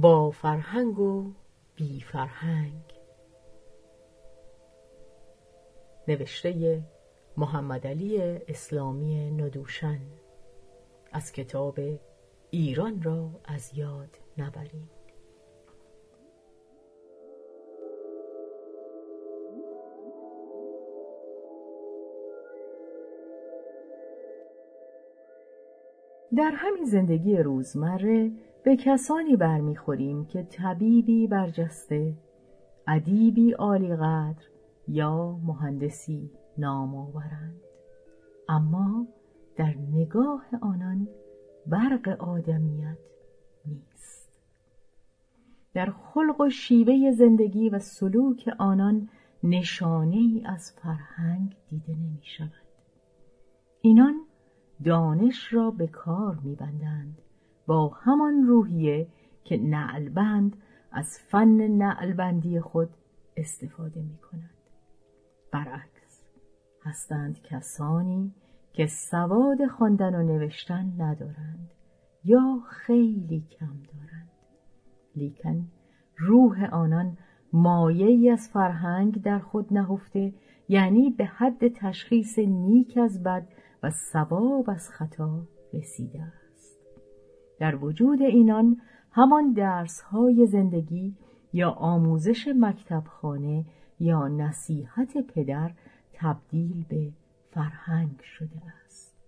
با فرهنگ و بی فرهنگ. نوشته محمد علی اسلامی ندوشن. از کتاب ایران را از یاد نبریم. در همین زندگی روزمره به کسانی برمیخوریم که طبیبی برجسته ادیبی عالی قدر یا مهندسی نام آورند. اما در نگاه آنان برق آدمیت نیست. در خلق و شیوه زندگی و سلوک آنان نشانه ای از فرهنگ دیده نمی شود اینان دانش را به کار میبندند. با همان روحیه که نعلبند از فن نعلبندی خود استفاده می کند. برعکس هستند کسانی که سواد خواندن و نوشتن ندارند یا خیلی کم دارند لیکن روح آنان مایه از فرهنگ در خود نهفته یعنی به حد تشخیص نیک از بد و ثواب از خطا رسیده در وجود اینان همان درس های زندگی یا آموزش مکتبخانه یا نصیحت پدر تبدیل به فرهنگ شده است.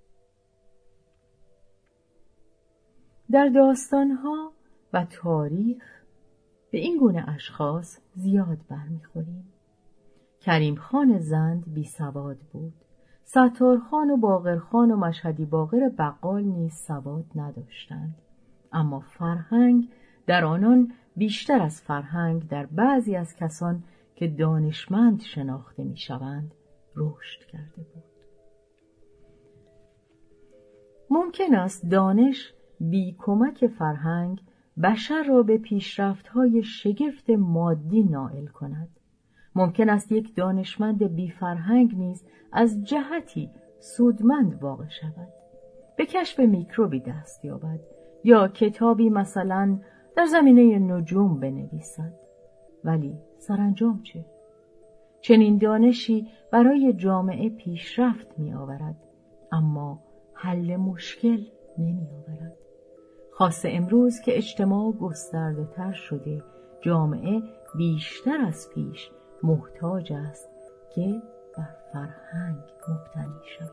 در داستانها و تاریخ به این گونه اشخاص زیاد برمیخوریم. کریم خان زند بی سواد بود. ستارخان و باقرخان و مشهدی باقر بقال نیز سواد نداشتند. اما فرهنگ در آنان بیشتر از فرهنگ در بعضی از کسان که دانشمند شناخته می‌شوند رشد کرده بود. ممکن است دانش بی کمک فرهنگ بشر را به پیشرفت‌های شگفت مادی نائل کند. ممکن است یک دانشمند بی فرهنگ نیز از جهتی سودمند واقع شود. به کشف میکروبی دست یابد یا کتابی مثلا در زمینه نجوم بنویسد. ولی سرانجام چه؟ چنین دانشی برای جامعه پیشرفت می آورد اما حل مشکل نمی آورد خاص امروز که اجتماع گسترده تر شده جامعه بیشتر از پیش محتاج است که بر فرهنگ مبتنی شود.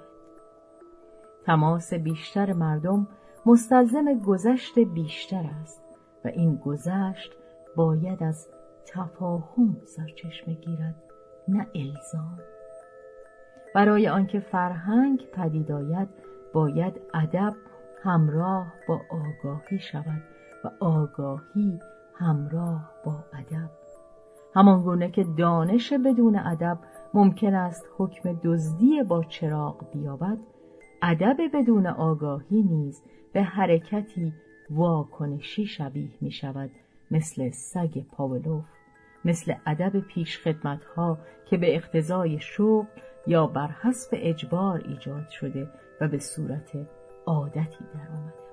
تماس بیشتر مردم مستلزم گذشت بیشتر است و این گذشت باید از تفاهم سرچشمه گیرد نه الزام. برای آنکه فرهنگ پدید آید باید ادب همراه با آگاهی شود و آگاهی همراه با ادب. همان گونه که دانش بدون ادب ممکن است حکم دزدی با چراغ بیابد ادب بدون آگاهی نیز به حرکتی واکنشی شبیه می شود مثل سگ پاولوف مثل ادب پیشخدمت ها که به اقتضای شغل یا بر حسب اجبار ایجاد شده و به صورت عادتی در آمده